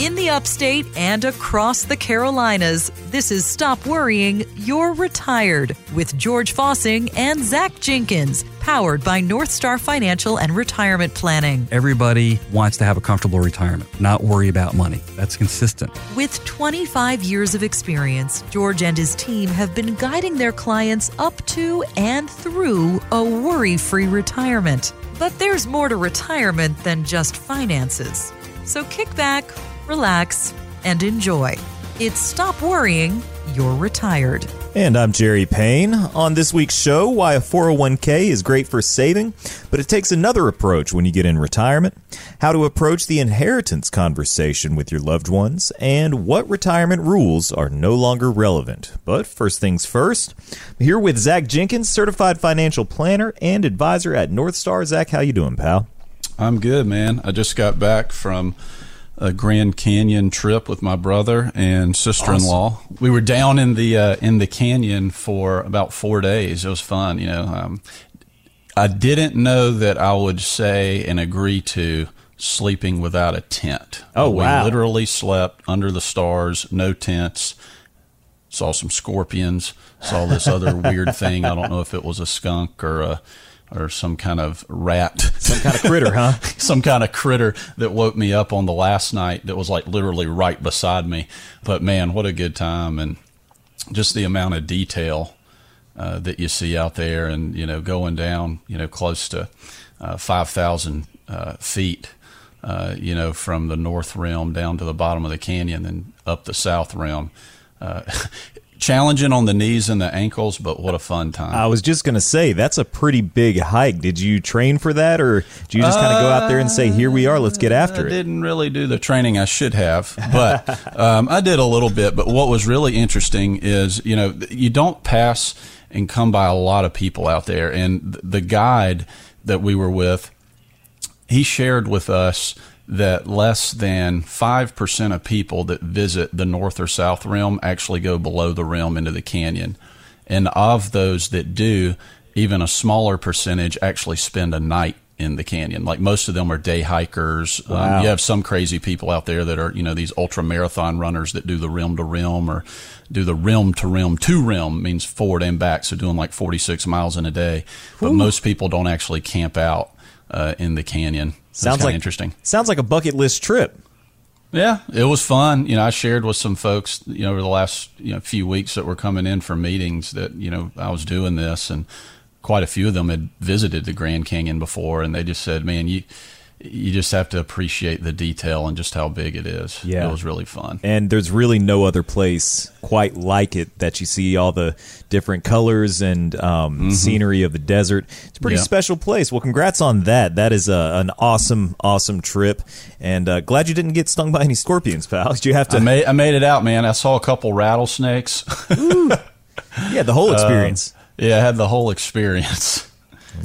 In the upstate and across the Carolinas, this is Stop Worrying, You're Retired with George Fossing and Zach Jenkins, powered by North Star Financial and Retirement Planning. Everybody wants to have a comfortable retirement, not worry about money. That's consistent. With 25 years of experience, George and his team have been guiding their clients up to and through a worry free retirement. But there's more to retirement than just finances. So kick back, relax, and enjoy. It's Stop Worrying, You're Retired. And I'm Jerry Payne. On this week's show, why a 401k is great for saving, but it takes another approach when you get in retirement, how to approach the inheritance conversation with your loved ones, and what retirement rules are no longer relevant. But first things first, I'm here with Zach Jenkins, certified financial planner and advisor at North Star. Zach, how you doing, pal? I'm good, man. I just got back from a Grand Canyon trip with my brother and sister-in-law. Awesome. We were down in the uh, in the canyon for about four days. It was fun, you know. Um, I didn't know that I would say and agree to sleeping without a tent. Oh we wow! We literally slept under the stars, no tents. Saw some scorpions. Saw this other weird thing. I don't know if it was a skunk or a or some kind of rat, some kind of critter, huh? some kind of critter that woke me up on the last night that was like literally right beside me. But man, what a good time and just the amount of detail uh, that you see out there, and you know, going down, you know, close to uh, five thousand uh, feet. Uh, you know, from the north rim down to the bottom of the canyon and up the south rim. Uh, challenging on the knees and the ankles, but what a fun time. I was just going to say, that's a pretty big hike. Did you train for that, or did you just kind of go out there and say, here we are, let's get after I it? I didn't really do the training I should have, but um, I did a little bit. But what was really interesting is, you know, you don't pass and come by a lot of people out there. And the guide that we were with, he shared with us that less than 5% of people that visit the north or south rim actually go below the rim into the canyon. And of those that do, even a smaller percentage actually spend a night in the canyon. Like most of them are day hikers. Um, wow. Um, you have some crazy people out there that are, you know, these ultra marathon runners that do the rim to rim or do the rim to rim to rim means forward and back. So doing like 46 miles in a day. But Ooh. most people don't actually camp out uh, in the canyon. Sounds like interesting. Sounds like a bucket list trip. Yeah, it was fun. You know, I shared with some folks, you know, over the last you know few weeks that were coming in for meetings that you know I was doing this, and quite a few of them had visited the Grand Canyon before, and they just said, "Man, you." You just have to appreciate the detail and just how big it is. Yeah. It was really fun. And there's really no other place quite like it that you see all the different colors and um, mm-hmm. scenery of the desert. It's a pretty yep. special place. Well, congrats on that. That is a, an awesome, awesome trip. And uh, glad you didn't get stung by any scorpions, pal. Did you have to? I made, I made it out, man. I saw a couple rattlesnakes. yeah, the whole uh, experience. Uh, yeah, I had the whole experience.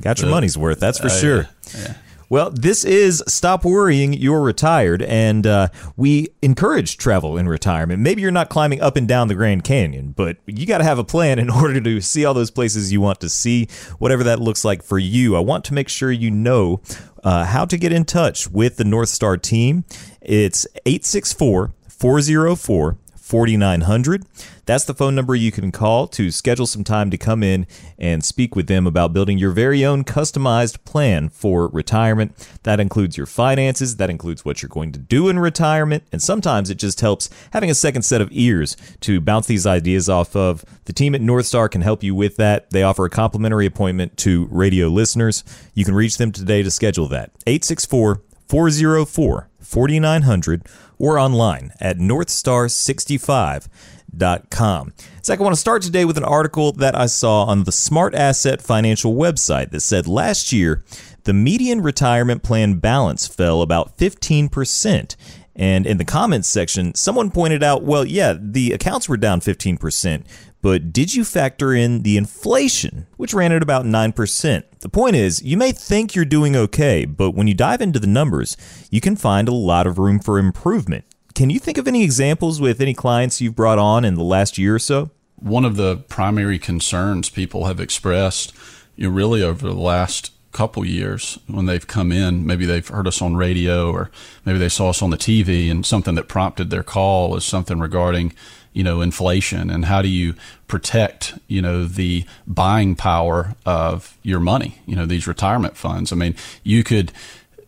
Got your money's worth, that's for uh, sure. yeah. Well, this is Stop Worrying, You're Retired, and uh, we encourage travel in retirement. Maybe you're not climbing up and down the Grand Canyon, but you got to have a plan in order to see all those places you want to see, whatever that looks like for you. I want to make sure you know uh, how to get in touch with the North Star team. It's 864 404 4900. That's the phone number you can call to schedule some time to come in and speak with them about building your very own customized plan for retirement. That includes your finances, that includes what you're going to do in retirement, and sometimes it just helps having a second set of ears to bounce these ideas off of. The team at North Star can help you with that. They offer a complimentary appointment to radio listeners. You can reach them today to schedule that. 864 404 4900 or online at northstar65.com. Zach, I want to start today with an article that I saw on the Smart Asset Financial website that said last year the median retirement plan balance fell about 15%. And in the comments section, someone pointed out, well, yeah, the accounts were down 15%, but did you factor in the inflation, which ran at about 9%? The point is, you may think you're doing okay, but when you dive into the numbers, you can find a lot of room for improvement. Can you think of any examples with any clients you've brought on in the last year or so? One of the primary concerns people have expressed, you know, really over the last couple years when they've come in. Maybe they've heard us on radio or maybe they saw us on the TV and something that prompted their call is something regarding, you know, inflation and how do you protect, you know, the buying power of your money, you know, these retirement funds. I mean, you could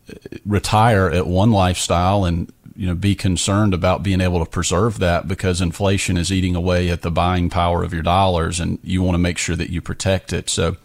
uh, retire at one lifestyle and you know be concerned about being able to preserve that because inflation is eating away at the buying power of your dollars and you want to make sure that you protect it so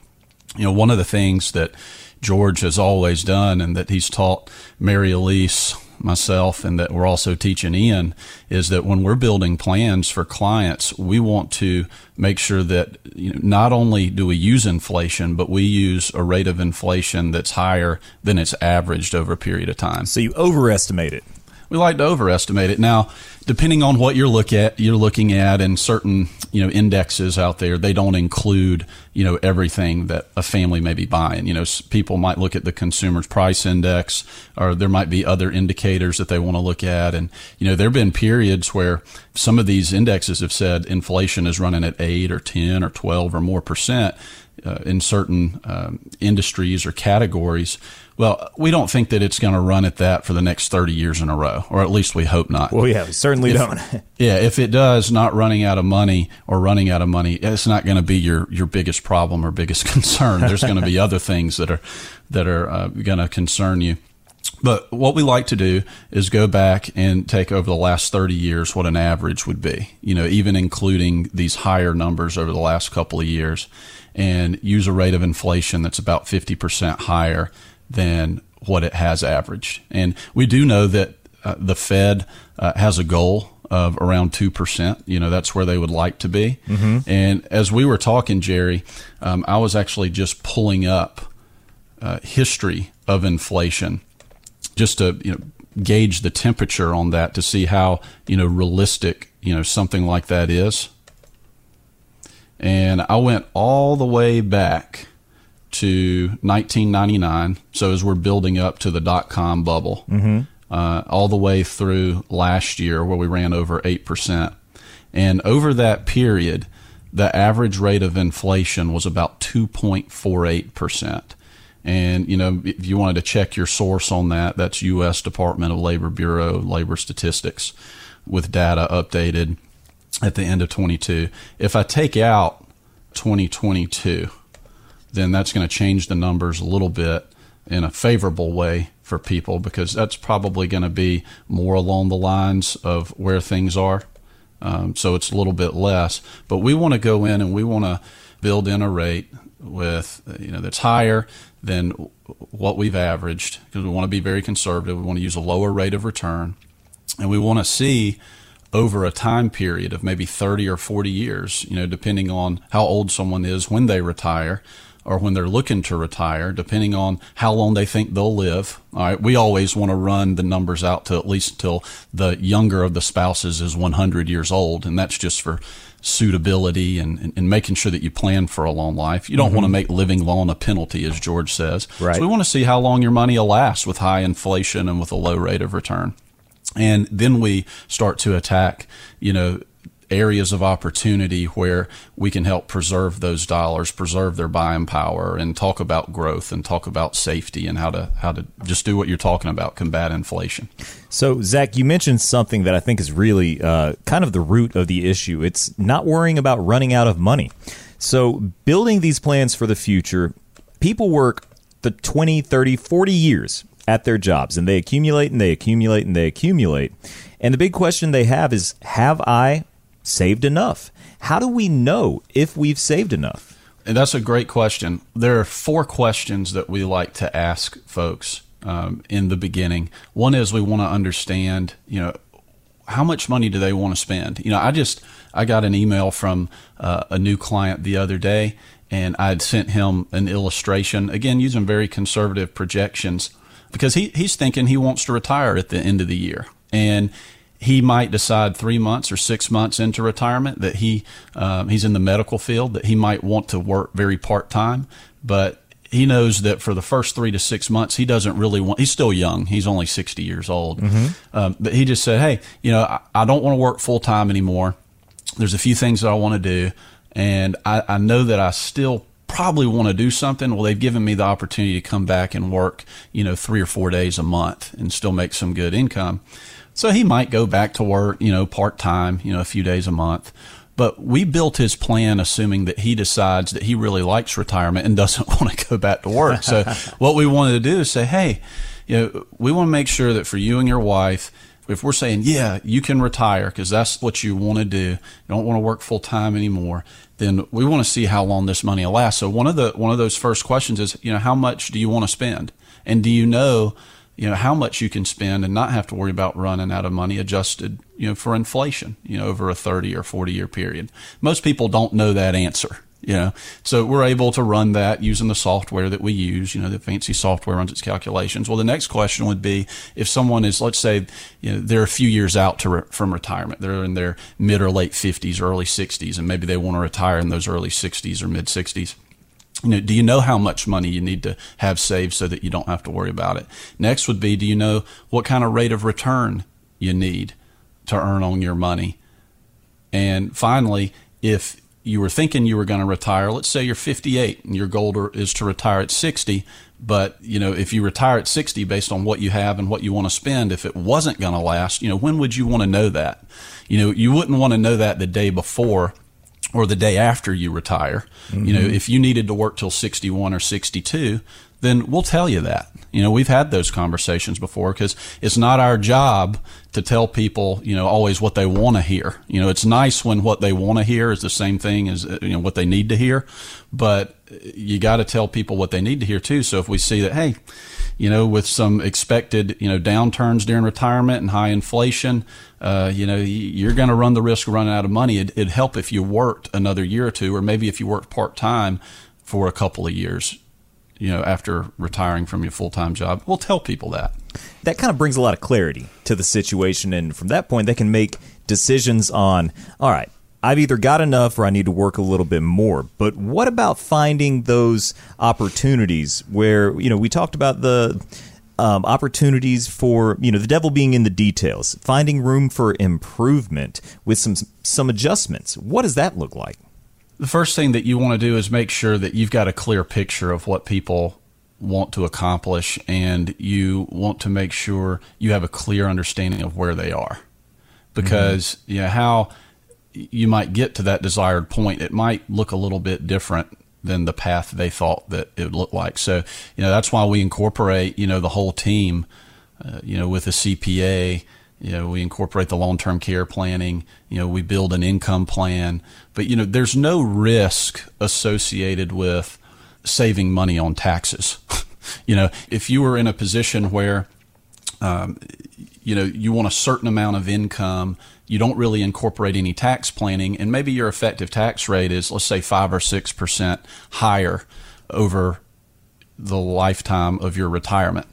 you know one of the things that George has always done and that he's taught Mary Elise myself and that we're also teaching Ian is that when we're building plans for clients, we want to make sure that you know, not only do we use inflation, but we use a rate of inflation that's higher than it's averaged over a period of time. So you overestimate it we like to overestimate it. Now, depending on what you're look at, you're looking at, and certain you know indexes out there, they don't include you know everything that a family may be buying. You know, people might look at the consumer's price index, or there might be other indicators that they want to look at. And you know, there have been periods where some of these indexes have said inflation is running at eight or ten or twelve or more percent uh, in certain um, industries or categories. Well, we don't think that it's going to run at that for the next 30 years in a row, or at least we hope not. Well, yeah, we certainly if, don't. yeah, if it does, not running out of money or running out of money, it's not going to be your, your biggest problem or biggest concern. There's going to be other things that are that are uh, going to concern you. But what we like to do is go back and take over the last 30 years what an average would be, you know, even including these higher numbers over the last couple of years, and use a rate of inflation that's about 50% higher than what it has averaged. And we do know that uh, the Fed uh, has a goal of around 2%. You know, that's where they would like to be. Mm-hmm. And as we were talking, Jerry, um, I was actually just pulling up uh, history of inflation just to, you know, gauge the temperature on that to see how, you know, realistic, you know, something like that is. And I went all the way back to 1999. So as we're building up to the dot com bubble, mm-hmm. uh, all the way through last year where we ran over 8%. And over that period, the average rate of inflation was about 2.48%. And, you know, if you wanted to check your source on that, that's U.S. Department of Labor Bureau Labor Statistics with data updated at the end of 22. If I take out 2022, then that's going to change the numbers a little bit in a favorable way for people because that's probably going to be more along the lines of where things are. Um, so it's a little bit less. But we want to go in and we want to build in a rate with you know that's higher than what we've averaged because we want to be very conservative. We want to use a lower rate of return, and we want to see over a time period of maybe 30 or 40 years, you know, depending on how old someone is when they retire, or when they're looking to retire, depending on how long they think they'll live. All right, we always want to run the numbers out to at least until the younger of the spouses is 100 years old, and that's just for suitability and, and, and making sure that you plan for a long life. You don't mm-hmm. want to make living long a penalty, as George says. Right. So we want to see how long your money will last with high inflation and with a low rate of return. And then we start to attack, you know, areas of opportunity where we can help preserve those dollars, preserve their buying power, and talk about growth and talk about safety and how to how to just do what you're talking about, combat inflation. So, Zach, you mentioned something that I think is really uh, kind of the root of the issue. It's not worrying about running out of money. So, building these plans for the future, people work the 20, 30, 40 years at their jobs and they accumulate and they accumulate and they accumulate. And the big question they have is Have I saved enough? How do we know if we've saved enough? And that's a great question. There are four questions that we like to ask folks um, in the beginning. One is we want to understand, you know, how much money do they want to spend? You know, I just I got an email from uh, a new client the other day, and I had sent him an illustration again using very conservative projections because he he's thinking he wants to retire at the end of the year, and he might decide three months or six months into retirement that he um, he's in the medical field that he might want to work very part time, but he knows that for the first three to six months he doesn't really want. He's still young. He's only sixty years old, mm-hmm. um, but he just said, "Hey, you know, I, I don't want to work full time anymore. There's a few things that I want to do, and I, I know that I still probably want to do something. Well, they've given me the opportunity to come back and work, you know, three or four days a month and still make some good income. So he might go back to work, you know, part time, you know, a few days a month. But we built his plan assuming that he decides that he really likes retirement and doesn't want to go back to work. So what we wanted to do is say, hey, you know, we want to make sure that for you and your wife, if we're saying, yeah, you can retire because that's what you want to do, you don't want to work full time anymore, then we want to see how long this money will last. So one of the one of those first questions is, you know, how much do you want to spend, and do you know, you know, how much you can spend and not have to worry about running out of money adjusted, you know, for inflation, you know, over a thirty or forty year period. Most people don't know that answer you know so we're able to run that using the software that we use you know the fancy software runs its calculations well the next question would be if someone is let's say you know they're a few years out to re- from retirement they're in their mid or late 50s early 60s and maybe they want to retire in those early 60s or mid 60s you know, do you know how much money you need to have saved so that you don't have to worry about it? Next would be, do you know what kind of rate of return you need to earn on your money? And finally, if you were thinking you were going to retire. Let's say you're 58 and your goal is to retire at 60. But you know, if you retire at 60 based on what you have and what you want to spend, if it wasn't going to last, you know, when would you want to know that? You know, you wouldn't want to know that the day before or the day after you retire. Mm-hmm. You know, mm-hmm. if you needed to work till 61 or 62, then we'll tell you that. You know, we've had those conversations before because it's not our job to tell people, you know, always what they want to hear. You know, it's nice when what they want to hear is the same thing as, you know, what they need to hear, but you got to tell people what they need to hear too. So if we see that, hey, you know, with some expected, you know, downturns during retirement and high inflation, uh, you know, you're going to run the risk of running out of money. It'd, it'd help if you worked another year or two, or maybe if you worked part time for a couple of years you know, after retiring from your full time job. We'll tell people that. That kind of brings a lot of clarity to the situation. And from that point, they can make decisions on, all right, I've either got enough or I need to work a little bit more. But what about finding those opportunities where, you know, we talked about the um, opportunities for, you know, the devil being in the details, finding room for improvement with some some adjustments. What does that look like? The first thing that you want to do is make sure that you've got a clear picture of what people want to accomplish and you want to make sure you have a clear understanding of where they are because mm-hmm. you know how you might get to that desired point it might look a little bit different than the path they thought that it would look like so you know that's why we incorporate you know the whole team uh, you know with a cpa you know, we incorporate the long-term care planning. You know, we build an income plan, but you know, there's no risk associated with saving money on taxes. you know, if you were in a position where, um, you know, you want a certain amount of income, you don't really incorporate any tax planning, and maybe your effective tax rate is, let's say, five or six percent higher over the lifetime of your retirement.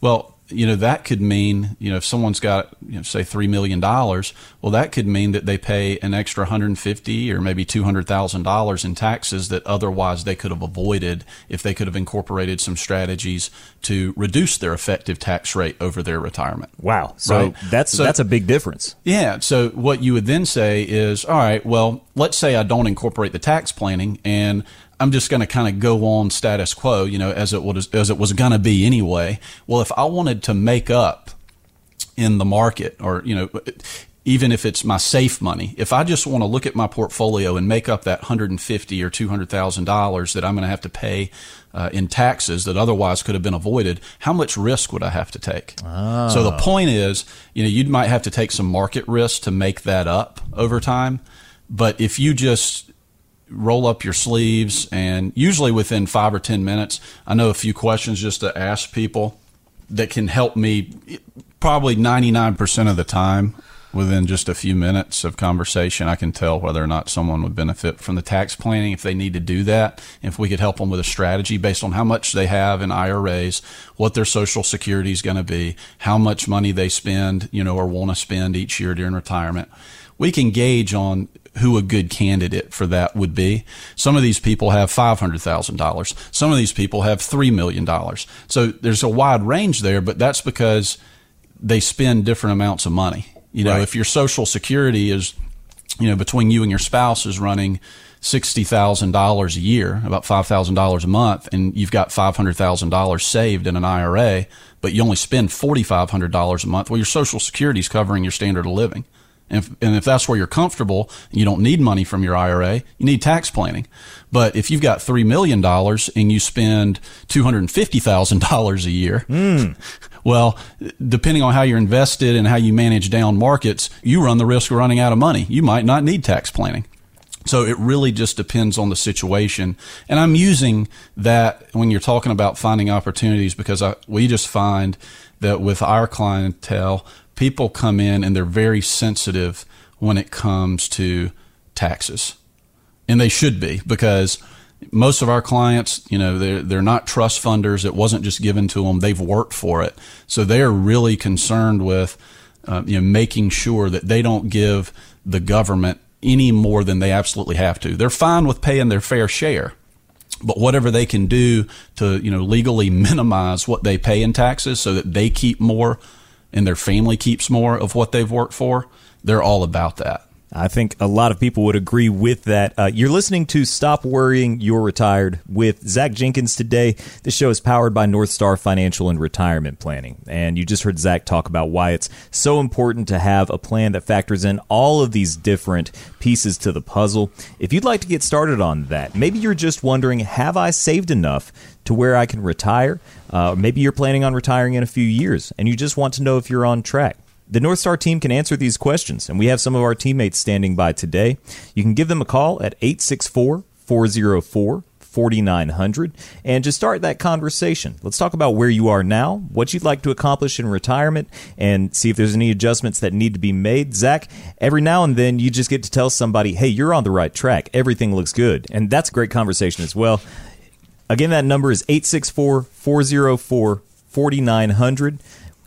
Well, you know that could mean you know if someone's got you know say three million dollars well that could mean that they pay an extra 150 or maybe 200 thousand dollars in taxes that otherwise they could have avoided if they could have incorporated some strategies to reduce their effective tax rate over their retirement. Wow. So right? that's so, that's a big difference. Yeah. So what you would then say is all right well let's say i don't incorporate the tax planning and I'm just going to kind of go on status quo, you know, as it was as it was going to be anyway. Well, if I wanted to make up in the market, or you know, even if it's my safe money, if I just want to look at my portfolio and make up that 150 or 200 thousand dollars that I'm going to have to pay uh, in taxes that otherwise could have been avoided, how much risk would I have to take? Oh. So the point is, you know, you might have to take some market risk to make that up over time. But if you just roll up your sleeves and usually within five or 10 minutes, I know a few questions just to ask people that can help me probably 99% of the time within just a few minutes of conversation, I can tell whether or not someone would benefit from the tax planning if they need to do that. If we could help them with a strategy based on how much they have in IRAs, what their social security is going to be, how much money they spend, you know, or want to spend each year during retirement. We can gauge on who a good candidate for that would be. Some of these people have $500,000. Some of these people have $3 million. So there's a wide range there, but that's because they spend different amounts of money. You know, right. if your social security is, you know, between you and your spouse is running $60,000 a year, about $5,000 a month, and you've got $500,000 saved in an IRA, but you only spend $4,500 a month, well, your Social Security is covering your standard of living. And if, and if that's where you're comfortable, you don't need money from your IRA, you need tax planning. But if you've got $3 million and you spend $250,000 a year, mm. well, depending on how you're invested and how you manage down markets, you run the risk of running out of money. You might not need tax planning. So it really just depends on the situation. And I'm using that when you're talking about finding opportunities because I, we just find that with our clientele, people come in and they're very sensitive when it comes to taxes. And they should be because most of our clients, you know, they're, they're not trust funders. It wasn't just given to them. They've worked for it. So they're really concerned with, uh, you know, making sure that they don't give the government any more than they absolutely have to. They're fine with paying their fair share, but whatever they can do to, you know, legally minimize what they pay in taxes so that they keep more and their family keeps more of what they've worked for, they're all about that. I think a lot of people would agree with that. Uh, you're listening to Stop Worrying, You're Retired with Zach Jenkins today. This show is powered by North Star Financial and Retirement Planning. And you just heard Zach talk about why it's so important to have a plan that factors in all of these different pieces to the puzzle. If you'd like to get started on that, maybe you're just wondering, have I saved enough to where I can retire? Uh, maybe you're planning on retiring in a few years and you just want to know if you're on track. The North Star team can answer these questions, and we have some of our teammates standing by today. You can give them a call at 864 404 4900 and just start that conversation. Let's talk about where you are now, what you'd like to accomplish in retirement, and see if there's any adjustments that need to be made. Zach, every now and then you just get to tell somebody, hey, you're on the right track. Everything looks good. And that's a great conversation as well. Again, that number is 864 404 4900.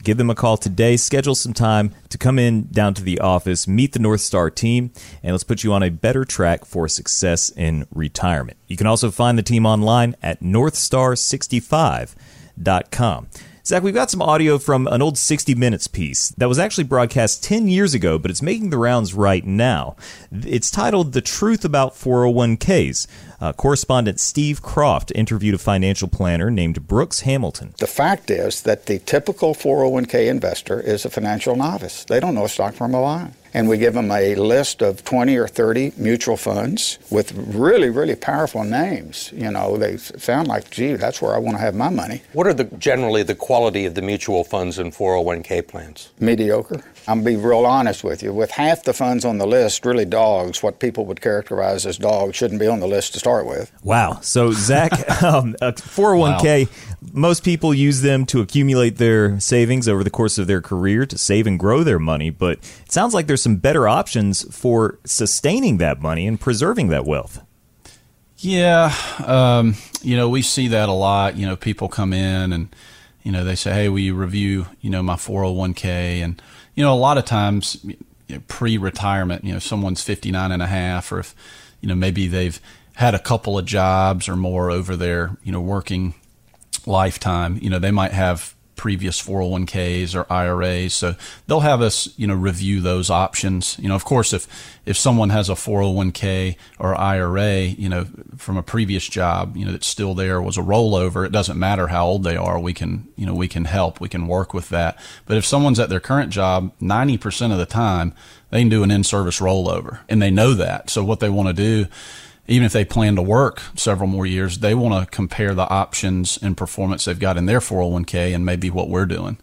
Give them a call today. Schedule some time to come in down to the office, meet the North Star team, and let's put you on a better track for success in retirement. You can also find the team online at northstar65.com. Zach, we've got some audio from an old 60 Minutes piece that was actually broadcast 10 years ago, but it's making the rounds right now. It's titled The Truth About 401ks. Uh, correspondent Steve Kroft interviewed a financial planner named Brooks Hamilton. The fact is that the typical 401k investor is a financial novice. They don't know a stock from a line and we give them a list of 20 or 30 mutual funds with really, really powerful names. You know, they sound like, gee, that's where I want to have my money. What are the generally the quality of the mutual funds and 401k plans? Mediocre. I'm be real honest with you. With half the funds on the list, really dogs, what people would characterize as dogs, shouldn't be on the list to start with. Wow. So Zach, um, a 401k, wow. most people use them to accumulate their savings over the course of their career to save and grow their money. But it sounds like there's some better options for sustaining that money and preserving that wealth. Yeah, um, you know, we see that a lot. You know, people come in and you know they say, "Hey, will you review you know my 401k?" and you know, a lot of times you know, pre-retirement, you know, someone's 59 and a half, or if, you know, maybe they've had a couple of jobs or more over their, you know, working lifetime, you know, they might have previous 401ks or IRAs. So they'll have us, you know, review those options. You know, of course, if if someone has a 401k or IRA, you know, from a previous job, you know, that's still there was a rollover, it doesn't matter how old they are. We can, you know, we can help. We can work with that. But if someone's at their current job, 90% of the time, they can do an in-service rollover, and they know that. So what they want to do even if they plan to work several more years, they want to compare the options and performance they've got in their 401k and maybe what we're doing.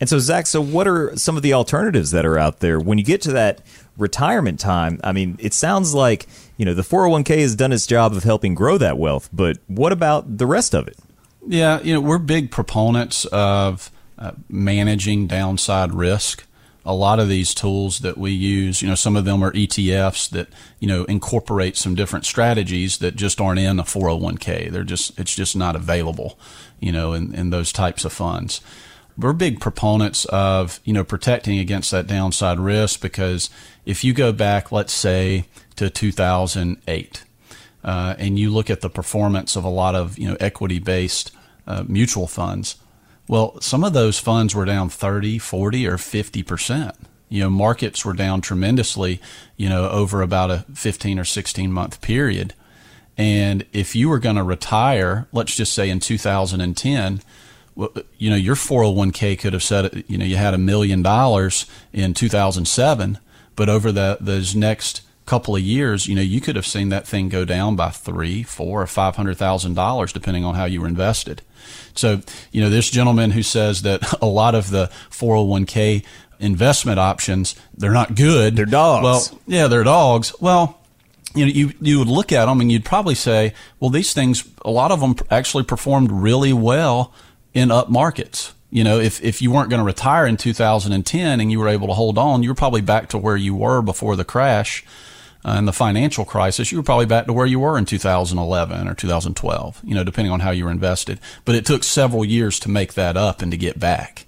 And so, Zach, so what are some of the alternatives that are out there when you get to that retirement time? I mean, it sounds like you know the 401k has done its job of helping grow that wealth, but what about the rest of it? Yeah, you know, we're big proponents of uh, managing downside risk a lot of these tools that we use, you know, some of them are ETFs that, you know, incorporate some different strategies that just aren't in a 401k. They're just, it's just not available, you know, in, in those types of funds. We're big proponents of, you know, protecting against that downside risk because if you go back, let's say to 2008, uh, and you look at the performance of a lot of, you know, equity based uh, mutual funds, well, some of those funds were down 30, 40, or 50%. You know, markets were down tremendously, you know, over about a 15 or 16 month period. And if you were going to retire, let's just say in 2010, you know, your 401k could have said, you know, you had a million dollars in 2007, but over the, those next couple of years, you know, you could have seen that thing go down by three, four, or five hundred thousand dollars, depending on how you were invested. So, you know, this gentleman who says that a lot of the 401k investment options they're not good. They're dogs. Well, yeah, they're dogs. Well, you know, you you would look at them and you'd probably say, well, these things, a lot of them actually performed really well in up markets. You know, if, if you weren't going to retire in 2010 and you were able to hold on, you were probably back to where you were before the crash uh, and the financial crisis. You were probably back to where you were in 2011 or 2012, you know, depending on how you were invested. But it took several years to make that up and to get back.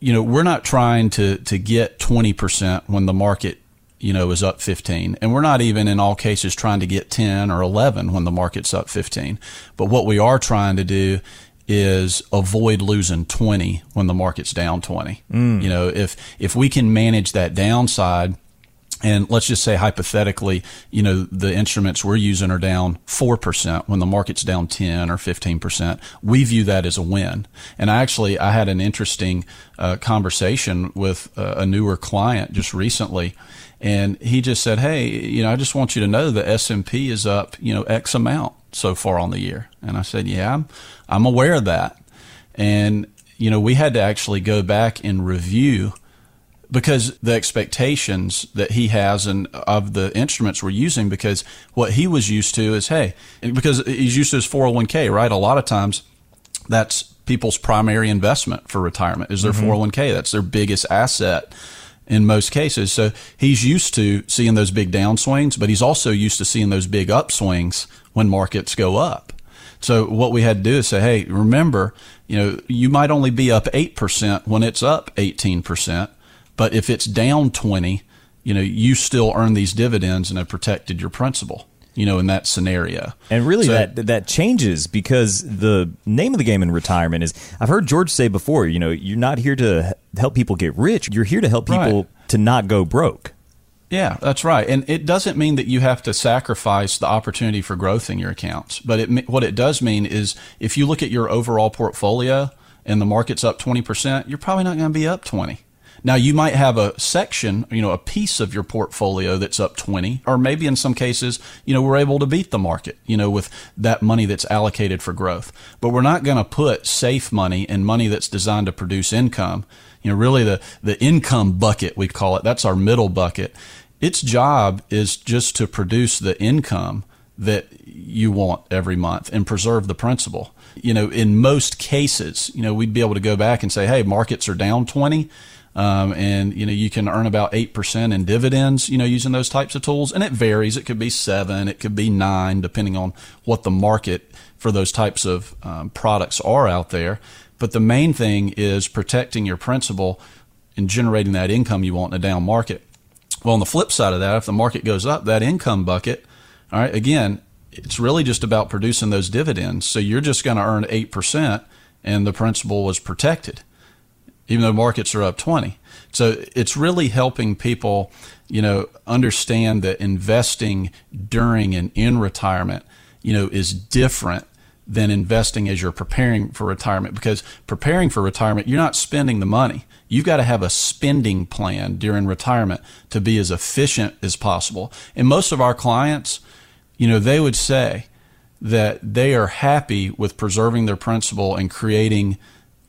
You know, we're not trying to, to get 20% when the market you know, is up 15. And we're not even in all cases trying to get 10 or 11 when the market's up 15. But what we are trying to do is avoid losing 20 when the market's down 20. Mm. You know, if if we can manage that downside and let's just say hypothetically, you know, the instruments we're using are down 4% when the market's down 10 or 15%. We view that as a win. And I actually, I had an interesting uh, conversation with uh, a newer client just recently. And he just said, Hey, you know, I just want you to know the S&P is up, you know, X amount so far on the year. And I said, yeah, I'm, I'm aware of that. And, you know, we had to actually go back and review because the expectations that he has and of the instruments we're using, because what he was used to is, hey, because he's used to his 401k, right? A lot of times that's people's primary investment for retirement is their mm-hmm. 401k. That's their biggest asset in most cases. So he's used to seeing those big downswings, but he's also used to seeing those big upswings when markets go up. So what we had to do is say, hey, remember, you know, you might only be up 8% when it's up 18%, but if it's down 20, you know, you still earn these dividends and have protected your principal you know, in that scenario. And really, so, that that changes because the name of the game in retirement is. I've heard George say before. You know, you're not here to help people get rich. You're here to help people right. to not go broke. Yeah, that's right. And it doesn't mean that you have to sacrifice the opportunity for growth in your accounts. But it, what it does mean is if you look at your overall portfolio and the market's up 20%, you're probably not going to be up 20. Now you might have a section, you know, a piece of your portfolio that's up 20, or maybe in some cases, you know, we're able to beat the market, you know, with that money that's allocated for growth. But we're not going to put safe money and money that's designed to produce income. You know, really the, the income bucket, we call it, that's our middle bucket its job is just to produce the income that you want every month and preserve the principal. You know, in most cases, you know, we'd be able to go back and say, hey, markets are down 20. Um, and you know you can earn about eight percent in dividends. You know using those types of tools, and it varies. It could be seven, it could be nine, depending on what the market for those types of um, products are out there. But the main thing is protecting your principal and generating that income you want in a down market. Well, on the flip side of that, if the market goes up, that income bucket, all right, again, it's really just about producing those dividends. So you're just going to earn 8% and the principal was protected, even though markets are up 20. So it's really helping people, you know, understand that investing during and in retirement, you know, is different than investing as you're preparing for retirement because preparing for retirement, you're not spending the money. You've got to have a spending plan during retirement to be as efficient as possible. And most of our clients, you know, they would say that they are happy with preserving their principal and creating,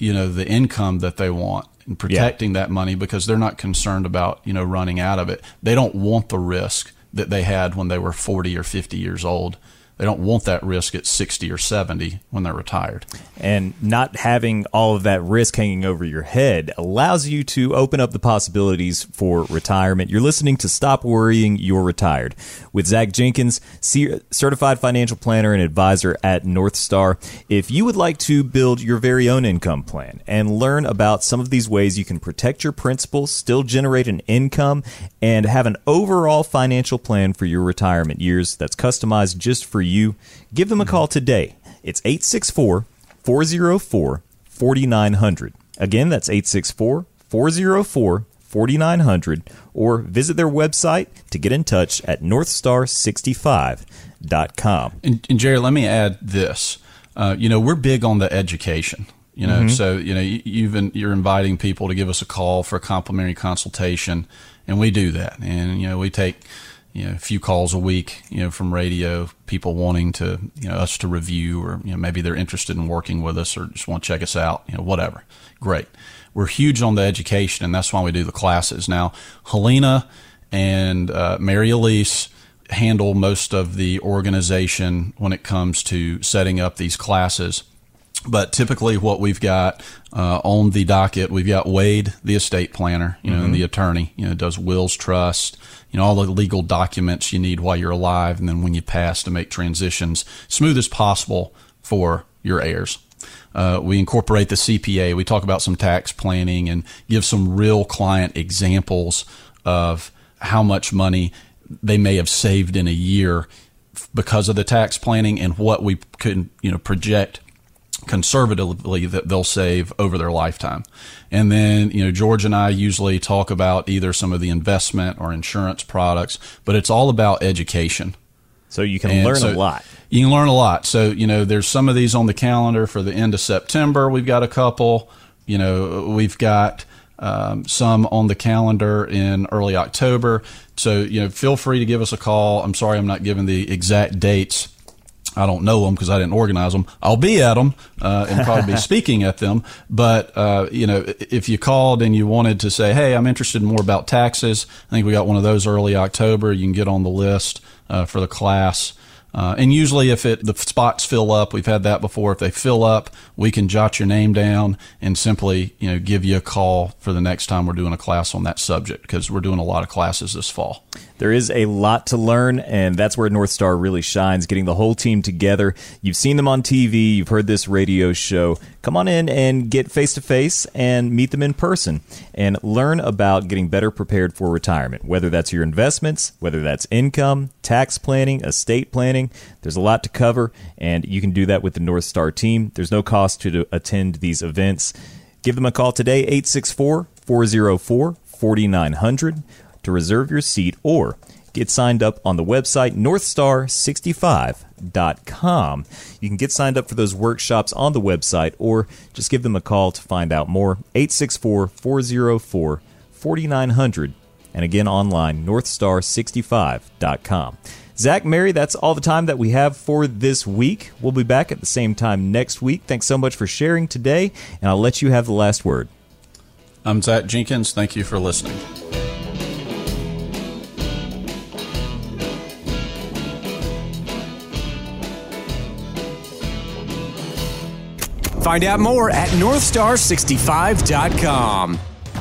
you know, the income that they want and protecting yeah. that money because they're not concerned about, you know, running out of it. They don't want the risk that they had when they were 40 or 50 years old they don't want that risk at 60 or 70 when they're retired. And not having all of that risk hanging over your head allows you to open up the possibilities for retirement. You're listening to Stop Worrying, You're Retired with Zach Jenkins, certified financial planner and advisor at North Star. If you would like to build your very own income plan and learn about some of these ways you can protect your principal, still generate an income, and have an overall financial plan for your retirement years that's customized just for you, give them a call today. It's 864 404 4900. Again, that's 864 404 4900 or visit their website to get in touch at northstar65.com. And, and Jerry, let me add this. Uh, you know, we're big on the education. You know, mm-hmm. so you know, you, have you're inviting people to give us a call for a complimentary consultation, and we do that. And you know, we take you know a few calls a week. You know, from radio, people wanting to you know us to review, or you know maybe they're interested in working with us, or just want to check us out. You know, whatever. Great. We're huge on the education, and that's why we do the classes. Now, Helena and uh, Mary Elise handle most of the organization when it comes to setting up these classes but typically, what we've got uh, on the docket, we've got Wade, the estate planner, you know, mm-hmm. and the attorney, you know, does wills, trust, you know, all the legal documents you need while you're alive, and then when you pass to make transitions smooth as possible for your heirs. Uh, we incorporate the CPA. We talk about some tax planning and give some real client examples of how much money they may have saved in a year because of the tax planning and what we could, you know, project conservatively that they'll save over their lifetime. And then, you know, George and I usually talk about either some of the investment or insurance products, but it's all about education. So you can and learn so a lot. You can learn a lot. So, you know, there's some of these on the calendar for the end of September. We've got a couple. You know, we've got um, some on the calendar in early October. So, you know, feel free to give us a call. I'm sorry I'm not giving the exact dates I don't know them because I didn't organize them. I'll be at them uh, and probably be speaking at them. But uh, you know, if you called and you wanted to say, "Hey, I'm interested in more about taxes," I think we got one of those early October. You can get on the list uh, for the class. Uh, and usually, if it the spots fill up, we've had that before. If they fill up, we can jot your name down and simply, you know, give you a call for the next time we're doing a class on that subject because we're doing a lot of classes this fall. There is a lot to learn, and that's where North Star really shines, getting the whole team together. You've seen them on TV, you've heard this radio show. Come on in and get face to face and meet them in person and learn about getting better prepared for retirement, whether that's your investments, whether that's income, tax planning, estate planning. There's a lot to cover, and you can do that with the North Star team. There's no cost to attend these events. Give them a call today, 864 404 4900 to reserve your seat or get signed up on the website northstar65.com. You can get signed up for those workshops on the website or just give them a call to find out more. 864 404 4900. And again, online, northstar65.com. Zach, Mary, that's all the time that we have for this week. We'll be back at the same time next week. Thanks so much for sharing today, and I'll let you have the last word. I'm Zach Jenkins. Thank you for listening. Find out more at northstar65.com.